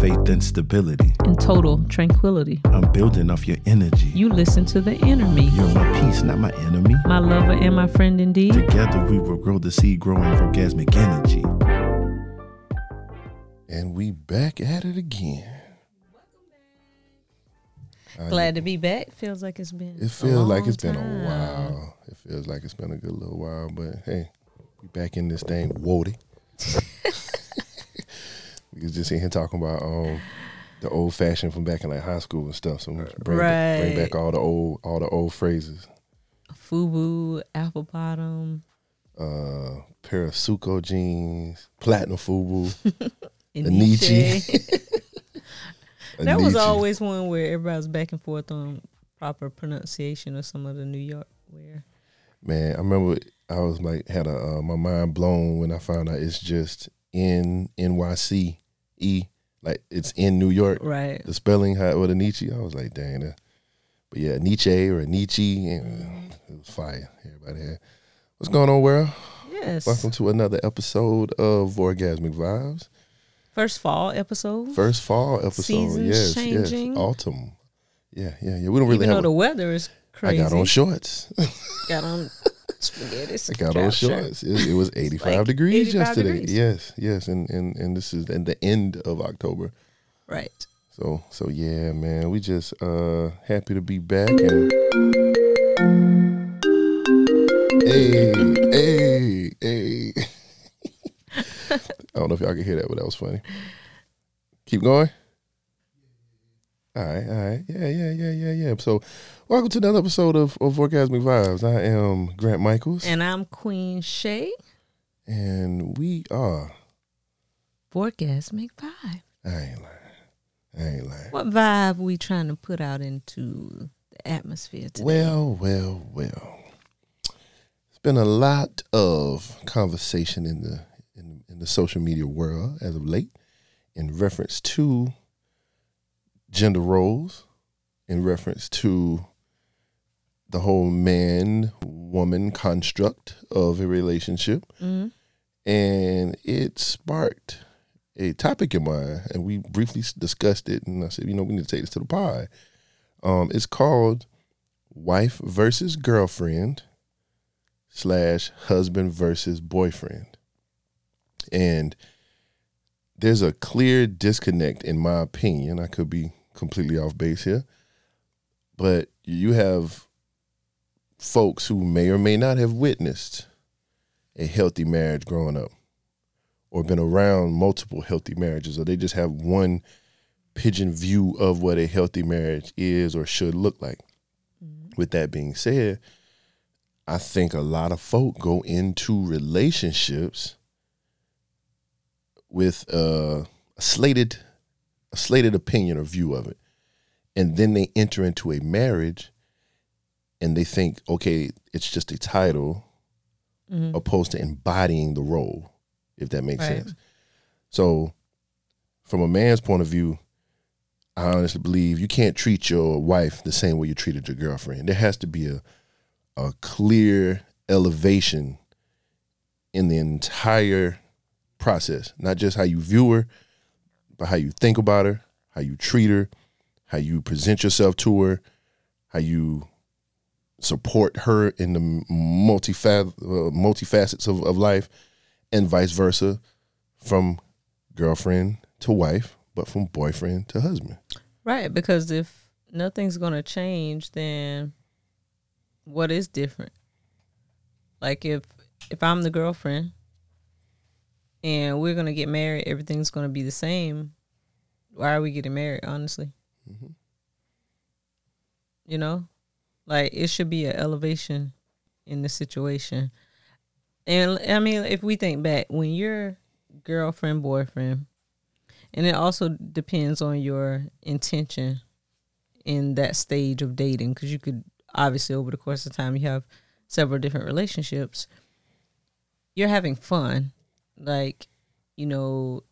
faith and stability. and total tranquility. I'm building off your energy. You listen to the inner me, You're my peace, not my enemy. my lover and my friend indeed. Together we will grow the seed growing orgasmic energy. And we back at it again. Glad to be back. Feels like it's been. It feels like long it's been time. a while. It feels like it's been a good little while, but hey, we back in this thing, Woody. was just in here talking about um the old fashioned from back in like high school and stuff. So bring, back, bring back all the old all the old phrases. Fubu, apple bottom, Uh, pair of Suko jeans, platinum fubu. Aniche. that was always one where everybody was back and forth on proper pronunciation of some of the New York wear. Man, I remember I was like had a uh, my mind blown when I found out it's just N N Y C E like it's in New York. Right. The spelling how with a Nietzsche, I was like, dang. That. But yeah, Nietzsche or Nietzsche, and it was mm-hmm. fire. Everybody had. What's going on, world? Yes. Welcome to another episode of Orgasmic Vibes. First fall episode. First fall episode. Seasons yes, changing. yes. Autumn. Yeah, yeah, yeah. We don't really Even though have. the A, weather is crazy. I got on shorts. Got on spaghetti. I got on shorts. It, it was 85 like degrees 85 yesterday. degrees. Yes, yes, and and and this is at the end of October. Right. So so yeah, man, we just uh happy to be back and hey hey hey. I don't know if y'all can hear that, but that was funny. Keep going. All right, all right, yeah, yeah, yeah, yeah, yeah. So, welcome to another episode of, of Orgasmic Vibes. I am Grant Michaels, And I'm Queen Shá. and we are. Orgasmic vibe. I ain't lying. I ain't lying. What vibe we trying to put out into the atmosphere today? Well, well, well. It's been a lot of conversation in the in, in the social media world as of late in reference to gender roles, in reference to the whole man woman construct of a relationship. Mhm. And it sparked a topic in mind, and we briefly discussed it. And I said, you know, we need to take this to the pod. Um, it's called wife versus girlfriend slash husband versus boyfriend. And there's a clear disconnect, in my opinion. I could be completely off base here, but you have folks who may or may not have witnessed a healthy marriage growing up or been around multiple healthy marriages, or they just have one pigeon view of what a healthy marriage is or should look like. With that being said, I think a lot of folk go into relationships with uh, a slated a slated opinion or view of it. And then they enter into a marriage and they think, okay, it's just a title Mhm. opposed to embodying the role, if that makes Right. sense. So, from a man's point of view, I honestly believe you can't treat your wife the same way you treated your girlfriend. There has to be a a clear elevation in the entire process, not just how you view her, but how you think about her, how you treat her, how you present yourself to her, how you support her in the uh, multifacets of, of life, and vice versa from girlfriend to wife, but from boyfriend to husband. Right, because if nothing's gonna change, then what is different? Like if if I'm the girlfriend and we're gonna get married, everything's gonna be the same. Why are we getting married? Honestly, Mhm. you know, like it should be an elevation in the situation. And I mean, if we think back, when you're girlfriend, boyfriend, and it also depends on your intention in that stage of dating, because you could obviously over the course of time you have several different relationships. You're having fun, like you know,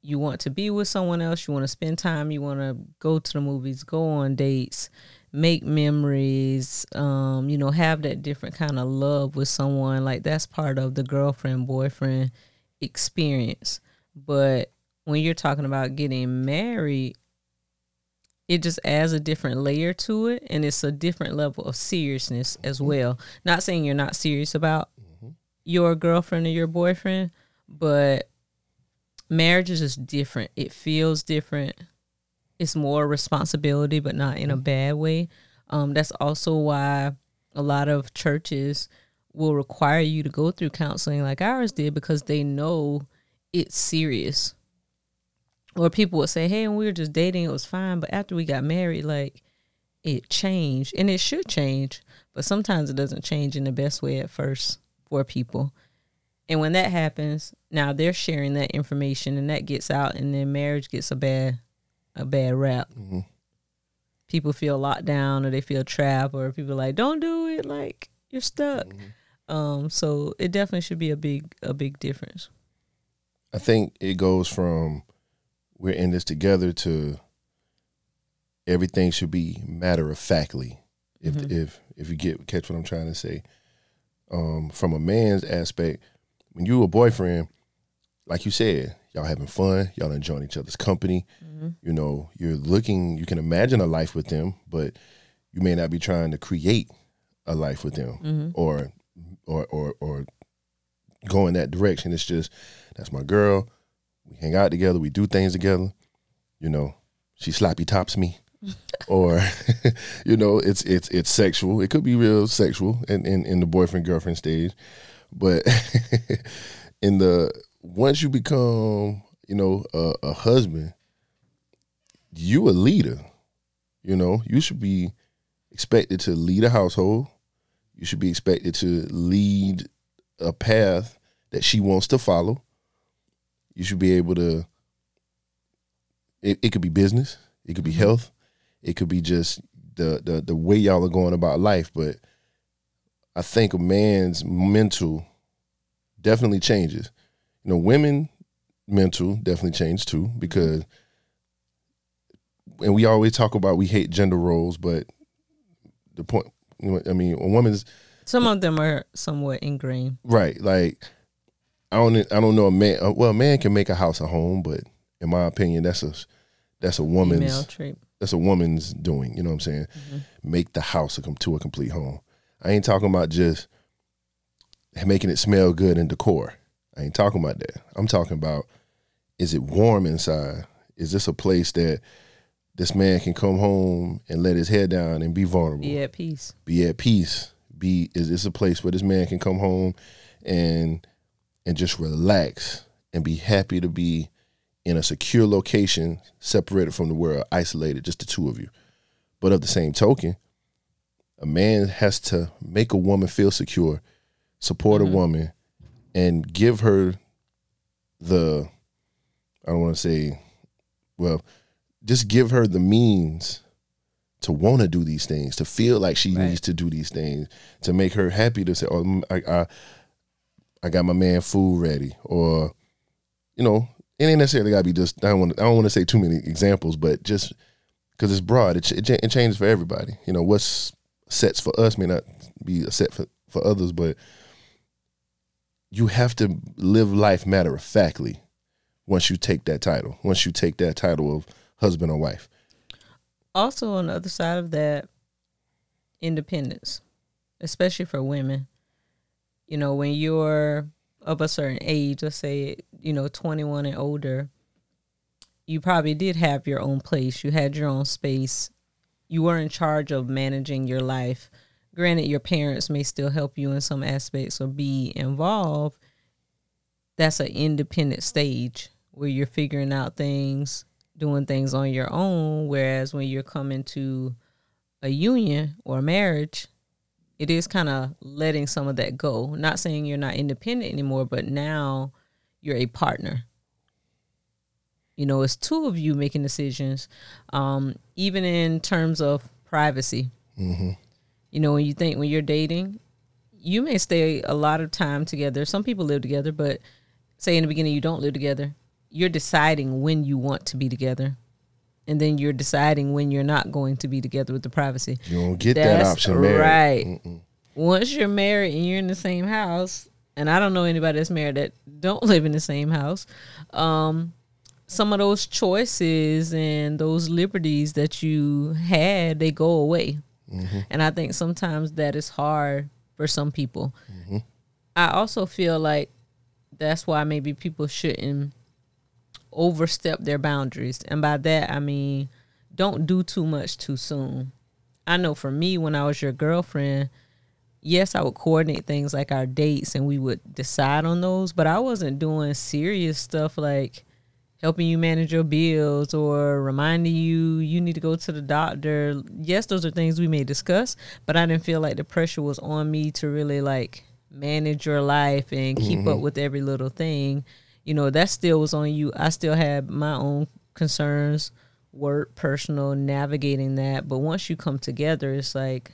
you want to be with someone else, you want to spend time, you want to go to the movies, go on dates, make memories, um, you know, have that different kind of love with someone. Like that's part of the girlfriend boyfriend experience. But when you're talking about getting married, it just adds a different layer to it and it's a different level of seriousness as well. Not saying you're not serious about your girlfriend or your boyfriend, but marriage is just different. It feels different. It's more responsibility, but not in a bad way. Um, that's also why a lot of churches will require you to go through counseling like ours did because they know it's serious. Or people would say, hey, when we were just dating, it was fine. But after we got married, like it changed. And it should change. But sometimes it doesn't change in the best way at first for people. And when that happens, now they're sharing that information and that gets out and then marriage gets a bad a bad rap. People feel locked down or they feel trapped or people are like, Don't do it, like you're stuck. Um, so it definitely should be a big a big difference. I think it goes from we're in this together to everything should be matter of factly. If if if you get catch what I'm trying to say, um, from a man's aspect, when you a boyfriend, like you said, y'all having fun, y'all enjoying each other's company. Mm-hmm. You know, you're looking. You can imagine a life with them, but you may not be trying to create a life with them, mm-hmm. or or or or go in that direction. It's just that's my girl. We hang out together. We do things together. You know, she sloppy tops me, or you know, it's it's it's sexual. It could be real sexual in in, in the boyfriend girlfriend stage, but in the once you become you know a, a husband, you a leader. You know, you should be expected to lead a household. You should be expected to lead a path that she wants to follow. You should be able to. It, it could be business. It could be mm-hmm. health. It could be just the, the the way y'all are going about life. But I think a man's mental definitely changes. You know, women mental definitely change too because and we always talk about we hate gender roles, but the point you know, I mean, a woman's Some of them are somewhat ingrained. right. Like I don't I don't know a man. uh, Well, a man can make a house a home, but in my opinion, that's a that's a woman's that's a woman's doing. You know what I'm saying? Make the house a, to a complete home. I ain't talking about just making it smell good and decor. I ain't talking about that. I'm talking about is it warm inside? Is this a place that this man can come home and let his head down and be vulnerable? Be at peace. be at peace. Be is this a place where this man can come home and and just relax and be happy to be in a secure location, separated from the world, isolated, just the two of you. But of the same token, a man has to make a woman feel secure, support a woman, and give her the I don't want to say, well, just give her the means to want to do these things, to feel like she Right. needs to do these things, to make her happy to say, "Oh, mm, I, I, I got my man food ready," or, you know, it ain't necessarily got to be just. I don't want. I don't want to say too many examples, but just because it's broad, it, it, it changes for everybody. You know, what's sets for us may not be a set for for others, but you have to live life matter of factly once you take that title. Once you take that title of husband or wife. Also, on the other side of that, independence, especially for women. You know, when you're of a certain age, let's say, you know, 21 and older, you probably did have your own place. You had your own space. You are in charge of managing your life. Granted, your parents may still help you in some aspects or be involved. That's an independent stage where you're figuring out things, doing things on your own. Whereas when you're coming to a union or a marriage, it is kind of letting some of that go. Not saying you're not independent anymore, but now you're a partner. You know, it's two of you making decisions, um, even in terms of privacy. You know, when you think when you're dating, you may stay a lot of time together. Some people live together, but say in the beginning you don't live together. You're deciding when you want to be together. And then you're deciding when you're not going to be together with the privacy. You don't get that option married. Right. Once you're married and you're in the same house, and I don't know anybody that's married that don't live in the same house, um, some of those choices and those liberties that you had they go away. Mm-hmm. And i think sometimes that is hard for some people. Mm-hmm. I also feel like that's why maybe people shouldn't overstep their boundaries. And by that i mean don't do too much too soon. I know for me when i was your girlfriend yes, I would coordinate things like our dates and we would decide on those, but I wasn't doing serious stuff like helping you manage your bills or reminding you you need to go to the doctor. Yes, those are things we may discuss, but I didn't feel like the pressure was on me to really like manage your life and keep up mm-hmm. with every little thing. You know, that still was on you. I still had my own concerns, work, personal, navigating that. But once you come together, it's like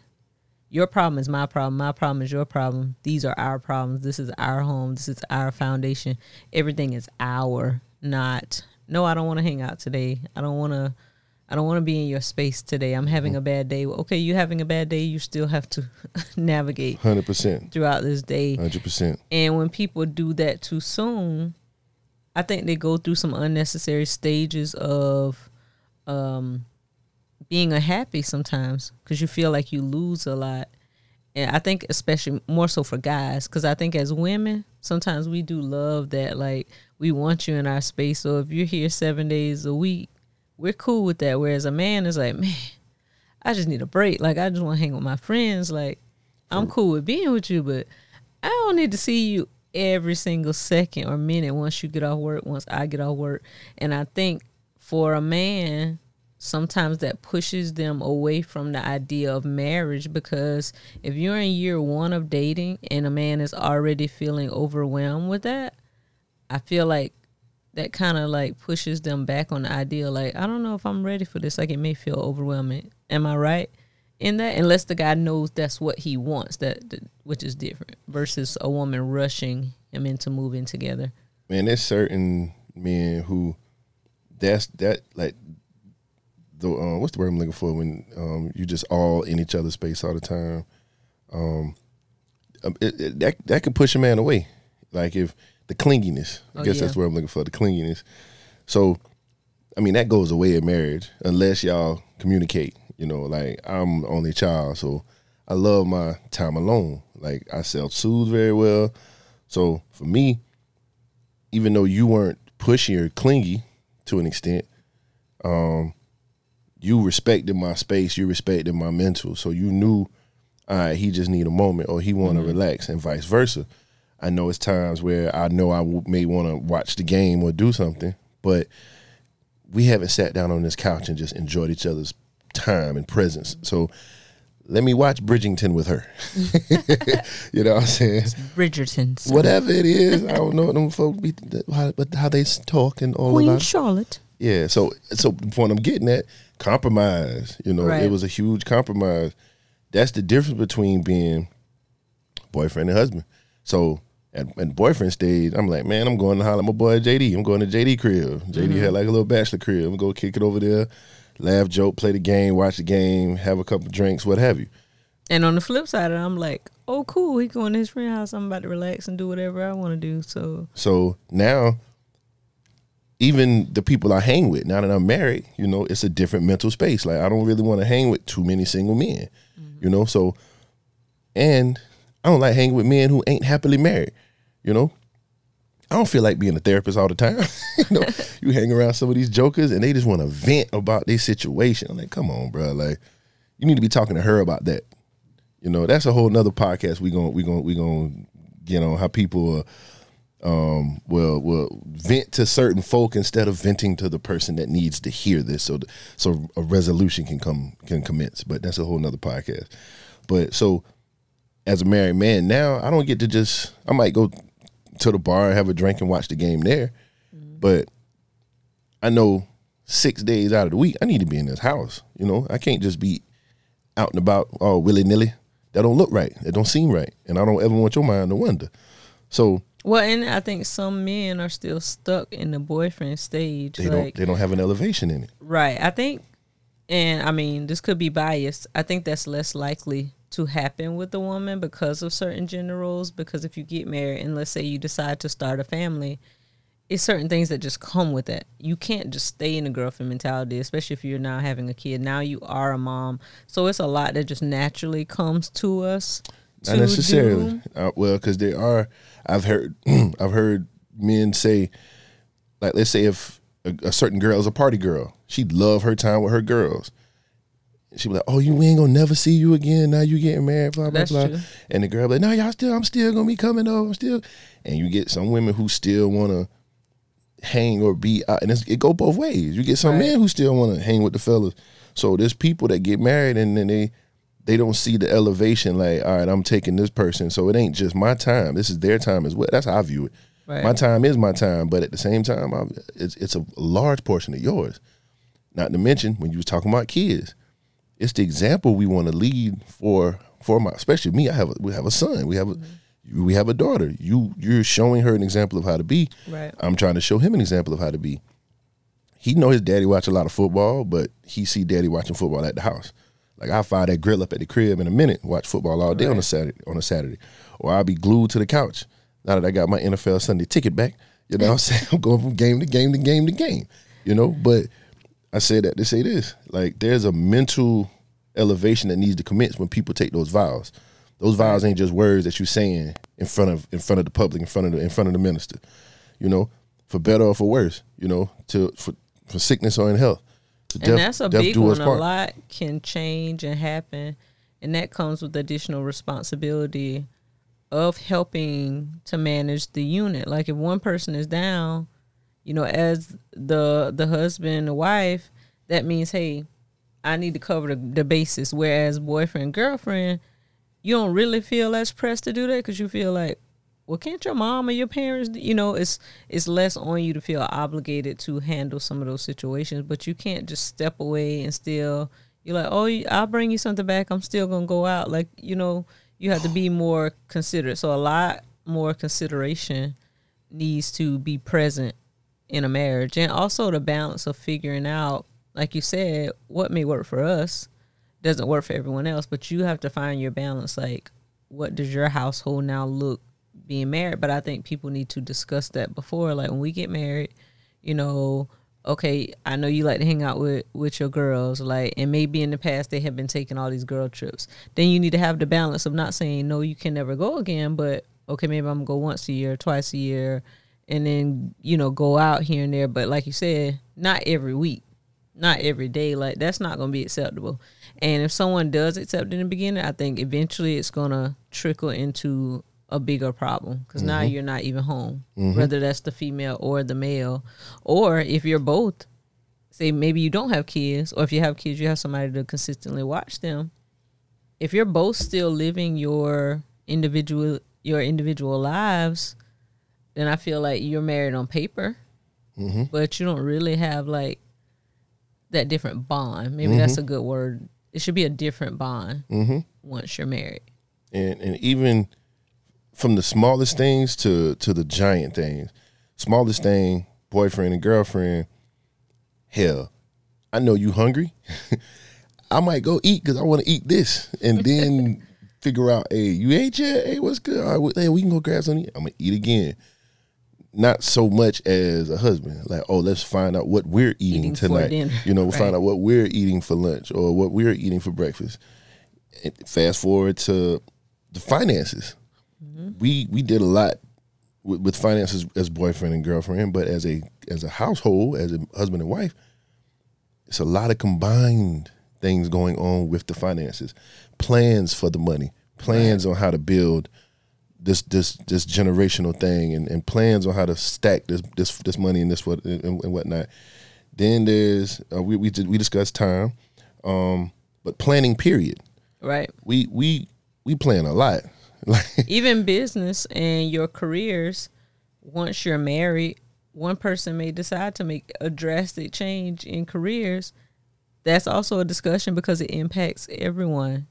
your problem is my problem my problem is your problem these are our problems this is our home this is our foundation everything is our not no i don't want to hang out today i don't want to i don't want to be in your space today i'm having a bad day okay you having a bad day you still have to navigate 100%. throughout this day 100%. and when people do that too soon, I think they go through some unnecessary stages of um, being unhappy sometimes because you feel like you lose a lot. And I think especially more so for guys because I think as women sometimes we do love that like we want you in our space. So if you're here seven days a week, we're cool with that. Whereas a man is like, man, I just need a break. Like I just want to hang with my friends. Like I'm cool with being with you, but I don't need to see you every single second or minute once you get off work, once I get off work. And I think for a man, sometimes that pushes them away from the idea of marriage because if you're in year one of dating and a man is already feeling overwhelmed with that, I feel like that kind of like pushes them back on the idea like, I don't know if I'm ready for this. Like it may feel overwhelming. Am I right? in that unless the guy knows that's what he wants that, which is different versus a woman rushing him into moving together Man, there's certain men who that's that like the uh, what's the word I'm looking for when um, you just all in each other's space all the time. Um, um, it, it, that that can push a man away. Like if the clinginess, I Oh, guess yeah. that's where I'm looking for. The clinginess. So, I mean, that goes away in marriage unless y'all communicate. You know, like I'm the only child, so I love my time alone. Like I self soothe very well. So for me, even though you weren't pushy or clingy to an extent, um, you respected my space, you respected my mental. So you knew, all right, he just need a moment or he want to mm-hmm. relax and vice versa. I know it's times where I know I may want to watch the game or do something, but we haven't sat down on this couch and just enjoyed each other's time and presence. So let me watch Bridgington with her. you know what I'm saying? bridgerton so- Whatever it is, I don't know what them folk be, how, but how they talk and all queen of that. Queen Charlotte Yeah, so so the point I'm getting at, compromise. You know, Right. it was a huge compromise. That's the difference between being boyfriend and husband. So at, at boyfriend stage, I'm like, man, I'm going to holler at my boy JD. I'm going to JD crib. JD had mm-hmm. like a little bachelor crib. I'm gonna go kick it over there, laugh, joke, play the game, watch the game, have a couple drinks, what have you. and on the flip side of it, i'm like oh cool he going to his friend house i'm about to relax and do whatever i want to do so So now, even the people I hang with, now that I'm married, you know, it's a different mental space. Like I don't really want to hang with too many single men, mm-hmm. you know. So, and I don't like hanging with men who ain't happily married, you know. I don't feel like being a therapist all the time. you know, you hang around some of these jokers and they just want to vent about their situation. I'm like, come on, bro. Like, you need to be talking to her about that. You know, that's a whole nother podcast we gonna we gonna we going to get on how people are um, will will vent to certain folk instead of venting to the person that needs to hear this, so th- so a resolution can come can commence. But that's a whole nother podcast. But so as a married man now, I don't get to just I might go to the bar and have a drink and watch the game there, but I know six days out of the week I need to be in this house. You know, I can't just be out and about all willy nilly. That don't look right. That don't seem right, and I don't ever want your mind to wonder. So well and i think some men are still stuck in the boyfriend stage they like don't they don't have an elevation in it. Right. I think, and I mean, this could be biased. I think that's less likely to happen with a woman because of certain gender roles. Because if you get married and let's say you decide to start a family, it's certain things that just come with that. You can't just stay in the girlfriend mentality, especially if you're now having a kid. Now you are a mom, so it's a lot that just naturally comes to us. Not to necessarily. Uh, well, because there are, I've heard, I've heard men say, like, let's say if a, a certain girl is a party girl, she'd love her time with her girls. She'd be like, "Oh, you we ain't gonna never see you again. Now you getting married, blah blah That's blah." true. And the girl be like, "No, y'all still, I'm still gonna be coming over. I'm still." And you get some women who still wanna hang or be out, and it's, it go both ways. You get some Right. men who still wanna hang with the fellas. So there's people that get married and then they they don't see the elevation. Like, all right, I'm taking this person, so it ain't just my time. This is their time as well. That's how I view it. Right. My time is my time, but at the same time, I, it's it's a large portion of yours. Not to mention when you was talking about kids, it's the example we want to lead for for my, especially me. I have a, we have a son. We have a we have a daughter. You you're showing her an example of how to be. Right. I'm trying to show him an example of how to be. He know his daddy watch a lot of football, but he see daddy watching football at the house. Like I fire that grill up at the crib in a minute, watch football all day on a Saturday on a Saturday, or I'll be glued to the couch. Now that I got my NFL Sunday ticket back, you know what I'm saying? I'm going from game to game to game to game, you know. But I say that to say this: like there's a mental elevation that needs to commence when people take those vows. Those vows ain't just words that you're saying in front of in front of the public, in front of the in front of the minister, you know, for better or for worse, you know, to for for sickness or in health. And that's a big one. A lot can change and happen, and that comes with additional responsibility of helping to manage the unit. Like if one person is down, you know, as the the husband, the wife, that means hey, I need to cover the, the basis. Whereas boyfriend, girlfriend, you don't really feel as pressed to do that because you feel like, well, can't your mom or your parents? You know, it's it's less on you to feel obligated to handle some of those situations, but you can't just step away and still. You're like, oh, I'll bring you something back. I'm still gonna go out. Like, you know, you have to be more considerate. So a lot more consideration needs to be present in a marriage, and also the balance of figuring out, like you said, what may work for us doesn't work for everyone else. But you have to find your balance. Like, what does your household now look being married? But I think people need to discuss that before. Like when we get married, you know, okay, I know you like to hang out with with your girls, like, and maybe in the past they have been taking all these girl trips. Then you need to have the balance of not saying no, you can never go again, but okay, maybe I'm gonna go once a year, twice a year, and then you know go out here and there. But like you said, not every week, not every day. Like that's not gonna be acceptable. And if someone does accept in the beginning, I think eventually it's gonna trickle into a bigger problem because now mm-hmm. you're not even home, mm-hmm. whether that's the female or the male, or if you're both. Say maybe you don't have kids, or if you have kids, you have somebody to consistently watch them. If you're both still living your individual your individual lives, then I feel like you're married on paper, mm-hmm. but you don't really have like that different bond. Maybe that's a good word. It should be a different bond once you're married. and and even from the smallest things to to the giant things. Smallest thing, boyfriend and girlfriend. Hell, I know you hungry. I might go eat because I want to eat this, and then figure out, hey, you ate yet? Hey, what's good? All right, hey, we can go grab something. I'm gonna eat again. Not so much as a husband, like, oh, let's find out what we're eating, Eating tonight. You know, we'll find out what we're eating for lunch or what we're eating for breakfast. And fast forward to the finances. We we did a lot with, with finances as boyfriend and girlfriend, but as a as a household, as a husband and wife, it's a lot of combined things going on with the finances, plans for the money, plans on how to build this this this generational thing, and, and plans on how to stack this this this money and this what and, and whatnot. Then there's uh, we we did, we discussed time, um, but planning period. Right. We we we plan a lot. Like Even business and your careers, once you're married, one person may decide to make a drastic change in careers. That's also a discussion because it impacts everyone.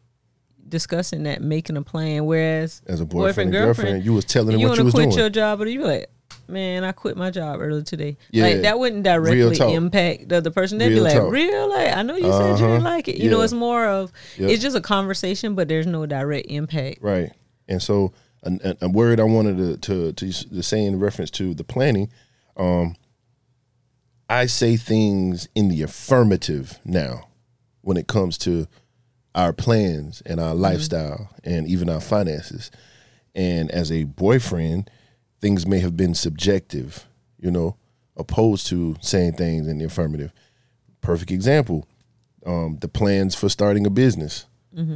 Discussing that, making a plan. Whereas as a boyfriend, and girlfriend, you was telling them you what you want to was quit doing. your job, but you like, man, I quit my job earlier today. Yeah. Like that wouldn't directly impact the other person. They'd be Real like, talk. real, like I know you said you Uh-huh. didn't like it. You know, it's more of Yep. it's just a conversation, but there's no direct impact. Right. And so a, a, word I wanted to, to to to say in reference to the planning, Um, I say things in the affirmative now when it comes to our plans and our lifestyle and even our finances. And as a boyfriend, things may have been subjective, you know, opposed to saying things in the affirmative. Perfect example um, the plans for starting a business.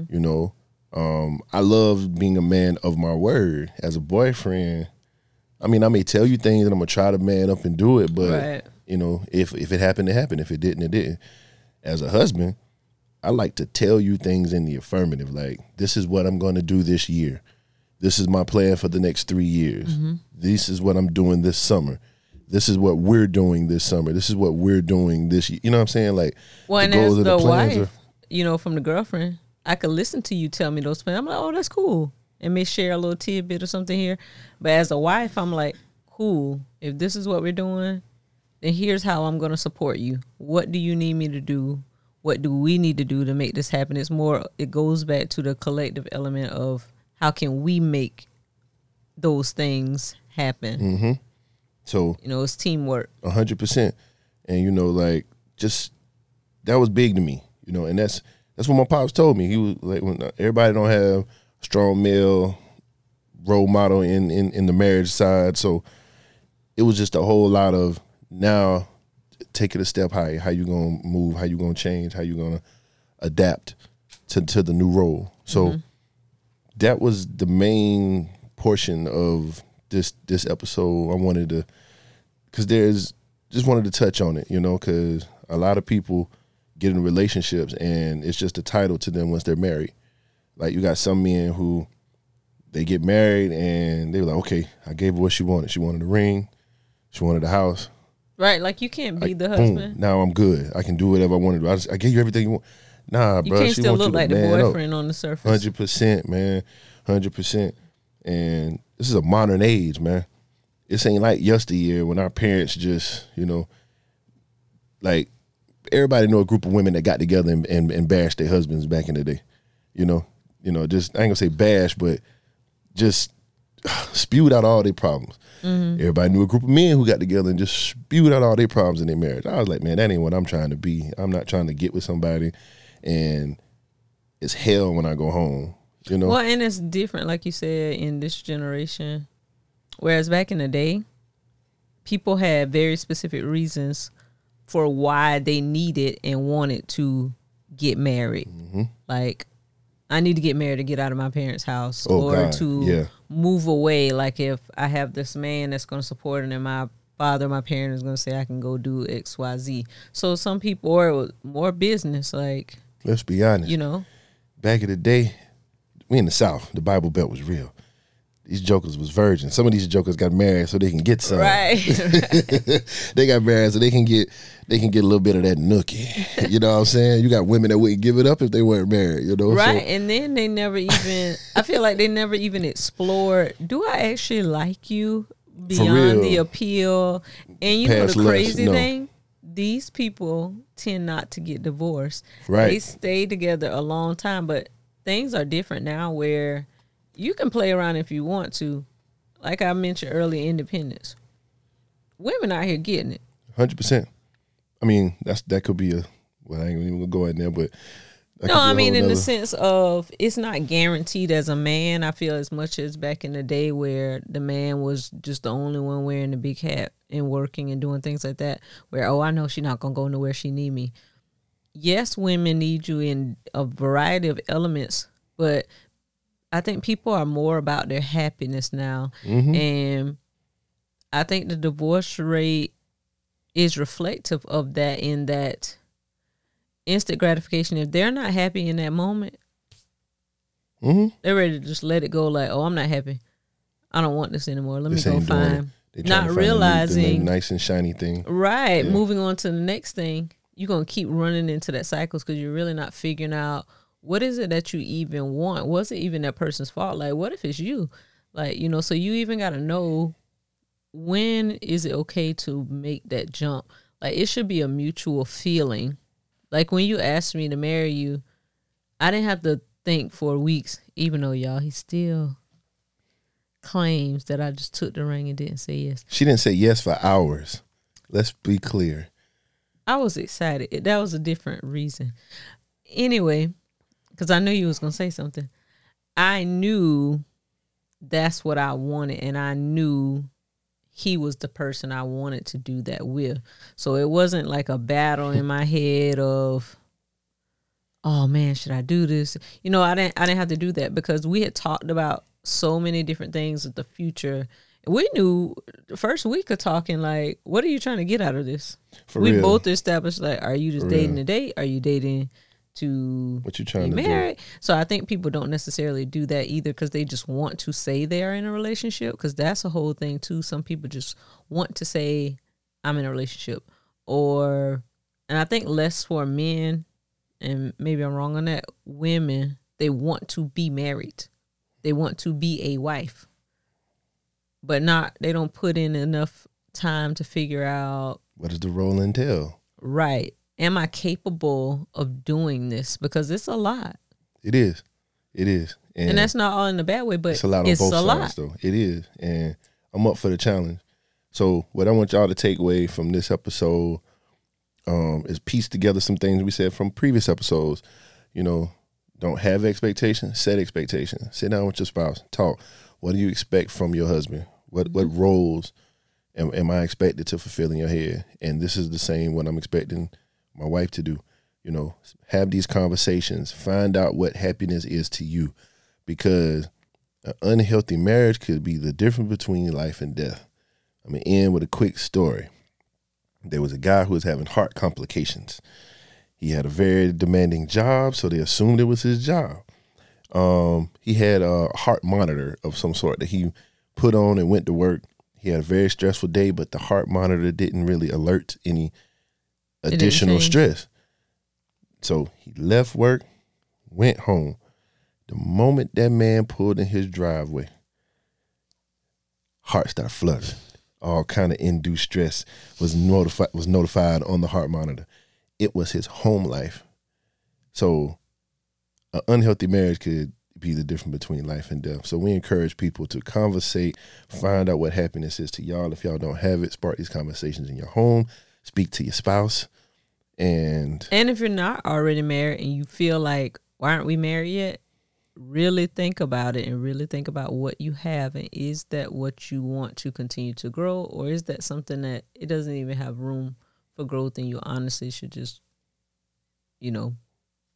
You know, um, I love being a man of my word. As a boyfriend, I mean, I may tell you things and I'm gonna try to man up and do it, but Right. you know, if if it happened, it happened. If it didn't, it didn't. As a husband, I like to tell you things in the affirmative, like this is what I'm gonna do this year. This is my plan for the next three years. This is what I'm doing this summer. This is what we're doing this summer. This is what we're doing this year. You know what I'm saying? Like Well, and the goals as the, plans wife, are- you know, from the girlfriend, I could listen to you tell me those plans. I'm like, oh, that's cool, and may share a little tidbit or something here. But as a wife, I'm like, cool. If this is what we're doing, then here's how I'm going to support you. What do you need me to do? What do we need to do to make this happen? It's more. It goes back to the collective element of how can we make those things happen. Mm-hmm. so You know, it's teamwork. hundred percent. And you know, like just that was big to me. You know, and that's that's what my pops told me. He was like, when uh, everybody don't have a strong male role model in in in the marriage side, so it was just a whole lot of now take it a step higher. How you gonna move? How you gonna change? How you gonna adapt to to the new role? So mm-hmm. that was the main portion of this this episode. I wanted to because there's just wanted to touch on it, you know, because a lot of people get in relationships and it's just a title to them once they're married. Like you got some men who they get married and they were like, okay, I gave her what she wanted. She wanted a ring, she wanted a house. Right, like you can't be Like, the boom, husband. now I'm good. I can do whatever I want to do. I, just, I gave you everything you want. Nah, You bro, can't she still look like the man up. boyfriend on the surface. Hundred percent, man. Hundred percent. And this is a modern age, man. This ain't like yesteryear when our parents just, you know, like everybody know a group of women that got together and, and, and bashed their husbands back in the day. You know, you know, just I ain't gonna say bash, but just spewed out all their problems. Mm-hmm. Everybody knew a group of men who got together and just spewed out all their problems in their marriage. I was like, man, that ain't what I'm trying to be. I'm not trying to get with somebody and it's hell when I go home. You know? Well, and it's different, like you said, in this generation. Whereas back in the day, people had very specific reasons for why they needed and wanted to get married. Mm-hmm. Like, I need to get married to get out of my parents' house Oh, or God, to yeah. move away. Like, if I have this man that's going to support and my father, my parent is going to say I can go do X, Y, Z. So some people, or more business, like, Let's be honest. you know, Back in the day, we in the South, the Bible Belt was real. These jokers was virgins. Some of these jokers got married so they can get some. right. they got married so they can get they can get a little bit of that nookie. You know what I'm saying? You got women that wouldn't give it up if they weren't married. You know, Right. So, and then they never even I feel like they never even explored do I actually like you beyond the appeal? And you know the crazy no. thing? These people tend not to get divorced. Right. They stay together a long time, but things are different now where you can play around if you want to. Like I mentioned earlier, independence. Women out here getting it. hundred percent. I mean, that's that could be a well, I ain't even gonna go in there, but No, I mean in the sense of it's not guaranteed as a man. I feel as much as back in the day where the man was just the only one wearing the big hat and working and doing things like that. Where oh, I know she's not gonna go nowhere. She need me. Yes, women need you in a variety of elements, but I think people are more about their happiness now, Mm-hmm. and I think the divorce rate is reflective of that. In that instant gratification, if they're not happy in that moment, Mhm. they're ready to just let it go. Like, oh, I'm not happy. I don't want this anymore. Let This me go ain't doing it. find. Not find realizing, nice and shiny thing. right? Yeah. Moving on to the next thing, you're gonna keep running into that cycles because you're really not figuring out what is it that you even want. Was it even that person's fault? Like, what if it's you? Like, you know, so you even got to know when is it okay to make that jump. Like, it should be a mutual feeling. Like when you asked me to marry you, I didn't have to think for weeks. Even though y'all, he still claims that I just took the ring and didn't say yes. She didn't say yes for hours. Let's be clear. I was excited. That was a different reason. Anyway, because I knew you was gonna say something. I knew that's what I wanted, and I knew he was the person I wanted to do that with. So it wasn't like a battle in my head of, oh man, should I do this? You know, I didn't. I didn't have to do that because we had talked about so many different things of the future. We knew the first week of talking, like, what are you trying to get out of this? For we real. both established like, are you just For dating real. to date? Are you dating to What you be trying to do? married? So I think people don't necessarily do that either because they just want to say they are in a relationship because that's a whole thing too. Some people just want to say I'm in a relationship, or and I think less for men, and maybe I'm wrong on that. Women they want to be married, they want to be a wife, but not they don't put in enough time to figure out What does the role entail? right am i capable of doing this because it's a lot It is. It is. And, and, that's not all in a bad way but it's a lot on both sides lot though. It is. And I'm up for the challenge. So what I want y'all to take away from this episode um, is piece together some things we said from previous episodes. You know, don't have expectations, set expectations. Sit down with your spouse, talk. What do you expect from your husband? What what roles am, am I expected to fulfill in your head? And this is the same what I'm expecting my wife to do. You know, have these conversations, find out what happiness is to you, because an unhealthy marriage could be the difference between life and death. I'm gonna end with a quick story. There was a guy who was having heart complications. He had a very demanding job, so they assumed it was his job. Um, he had a heart monitor of some sort that he put on and went to work. He had a very stressful day, but the heart monitor didn't really alert any additional stress. So he left work, went home. The moment that man pulled in his driveway, heart started fluttering. All kind of induced stress was notified was notified on the heart monitor. It was his home life. So an unhealthy marriage could be the difference between life and death. So we encourage people to conversate, find out what happiness is to y'all. If y'all don't have it, spark these conversations in your home. Speak to your spouse. And and if you're not already married and you feel like why aren't we married yet really think about it and really think about what you have and is that what you want to continue to grow or is that something that it doesn't even have room for growth and you honestly should just you know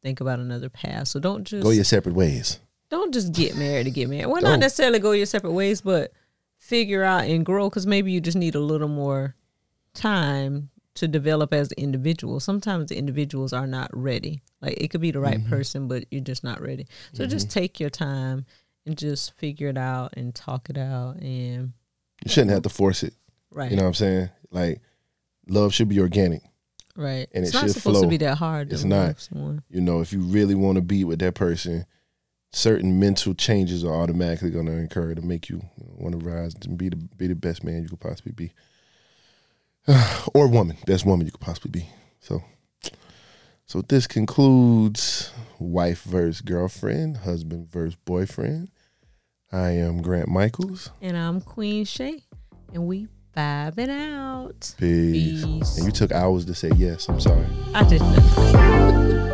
think about another path so don't just go your separate ways. don't just get married to get married. Well, not Don't. necessarily go your separate ways, but figure out and grow because maybe you just need a little more time to develop as an individual. Sometimes the individuals are not ready. Like it could be the right Mm-hmm. person, but you're just not ready. So just take your time and just figure it out and talk it out and You shouldn't have to force it. right, You know what I'm saying? Like love should be organic. right. and it's it not supposed flow. to be that hard. It's not. You know, if you really want to be with that person, certain mental changes are automatically going to occur to make you want to rise and be the be the best man you could possibly be, or woman, best woman you could possibly be. So, so this concludes wife versus girlfriend, husband versus boyfriend. I am Grant Michaels. And I'm Queen Shá, and we vibing out. Peace. Peace. And you took hours to say yes. I'm sorry. I didn't.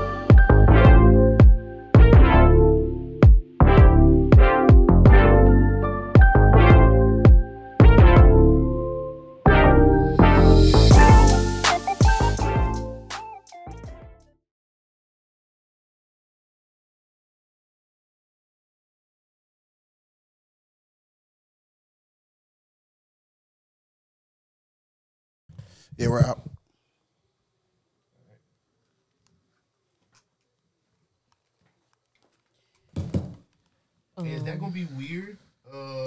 Yeah, we're out. Is that gonna be weird? Uh